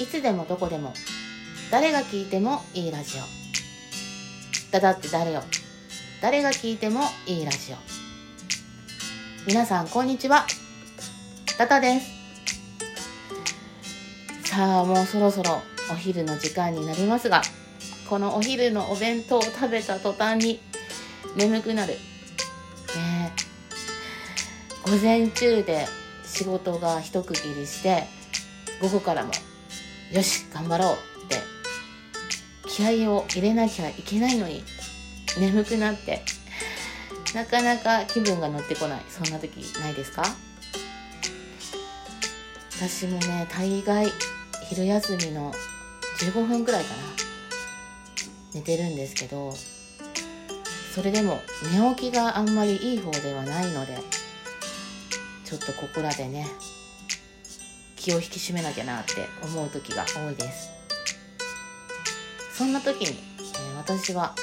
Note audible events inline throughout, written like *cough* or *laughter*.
いつでもどこでも。誰が聞いてもいいラジオ。だだって誰よ。誰が聞いてもいいラジオ。皆さんこんにちは。ダダです。さあもうそろそろお昼の時間になりますがこのお昼のお弁当を食べた途端に眠くなる。ね午前中で仕事が一区切りして午後からもよし頑張ろうって。気合を入れなきゃいけないのに眠くなって。なかなか気分が乗ってこない。そんな時ないですか？私もね大概昼休みの15分くらいかな。寝てるんですけどそれでも寝起きがあんまりいい方ではないのでちょっとここらでね気を引き締めなきゃなって思う時が多いです。そんな時に、えー、私は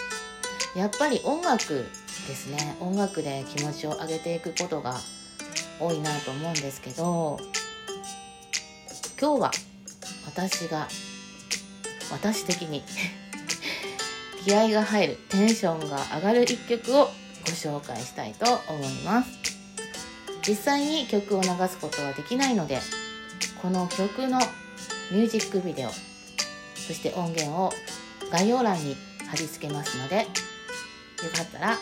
やっぱり音楽ですね。音楽で気持ちを上げていくことが多いなと思うんですけど今日は私が私的に *laughs* 気合が入るテンションが上がる一曲をご紹介したいと思います。実際に曲を流すことはできないのでこの曲のミュージックビデオそして音源を概要欄に貼り付けますのでよかったら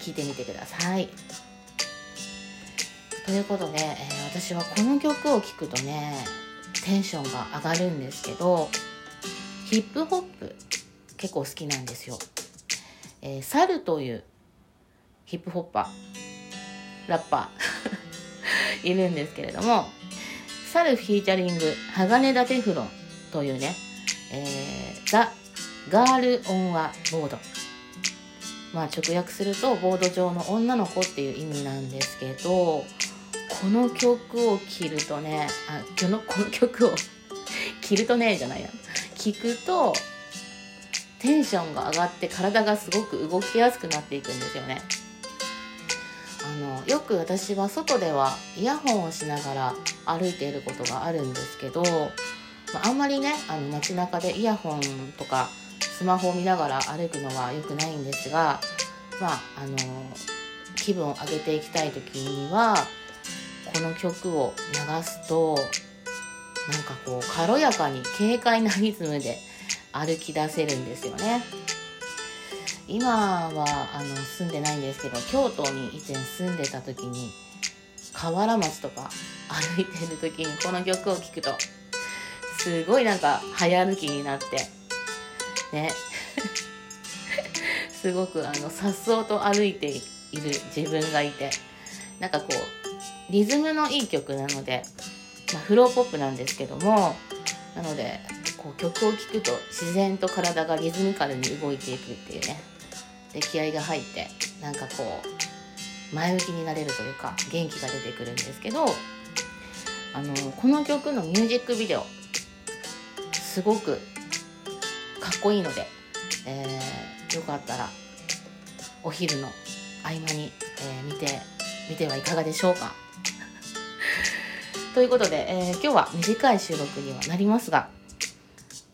聴いてみてくださいということで、えー、私はこの曲を聴くとねテンションが上がるんですけどヒップホップ結構好きなんですよ。えー、サルというヒップホッパー、ラッパー *laughs* いるんですけれども、サルフィーチャリング、鋼田テフロンというね、えー、ザ・ガール・オン・ワ・ボード。まあ直訳すると、ボード上の女の子っていう意味なんですけど、この曲を聴るとね、あ、この、この曲を *laughs* 着るとね、じゃないや。聞くと、テンションが上がって体がすごく動きやすくなっていくんですよね。のよく私は外ではイヤホンをしながら歩いていることがあるんですけど、まあ、あんまりねあの街中でイヤホンとかスマホを見ながら歩くのは良くないんですが、まあ、あの気分を上げていきたい時にはこの曲を流すとなんかこう軽やかに軽快なリズムで歩き出せるんですよね。今はあの住んでないんですけど京都に以前住んでた時に河原町とか歩いてる時にこの曲を聴くとすごいなんか早歩きになってね。*laughs* すごくあの颯爽と歩いている自分がいてなんかこうリズムのいい曲なので、まあ、フローポップなんですけどもなのでこう曲を聴くと自然と体がリズミカルに動いていくっていうね。で気合が入ってなんかこう前向きになれるというか元気が出てくるんですけどあのこの曲のミュージックビデオすごくかっこいいので、えー、よかったらお昼の合間に、えー、見てみてはいかがでしょうか？*laughs* ということで、えー、今日は短い収録にはなりますが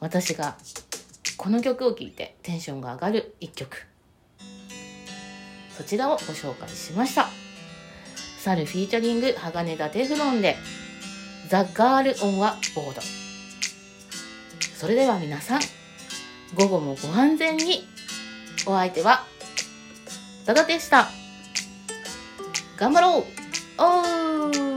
私がこの曲を聴いてテンションが上がる一曲。そちらをご紹介しました。サルフィーチャリング鋼田テフロンでザ・ガール・オン・ワ・ボード。それでは皆さん午後もご安全に。お相手はダダでした。頑張ろう。おー！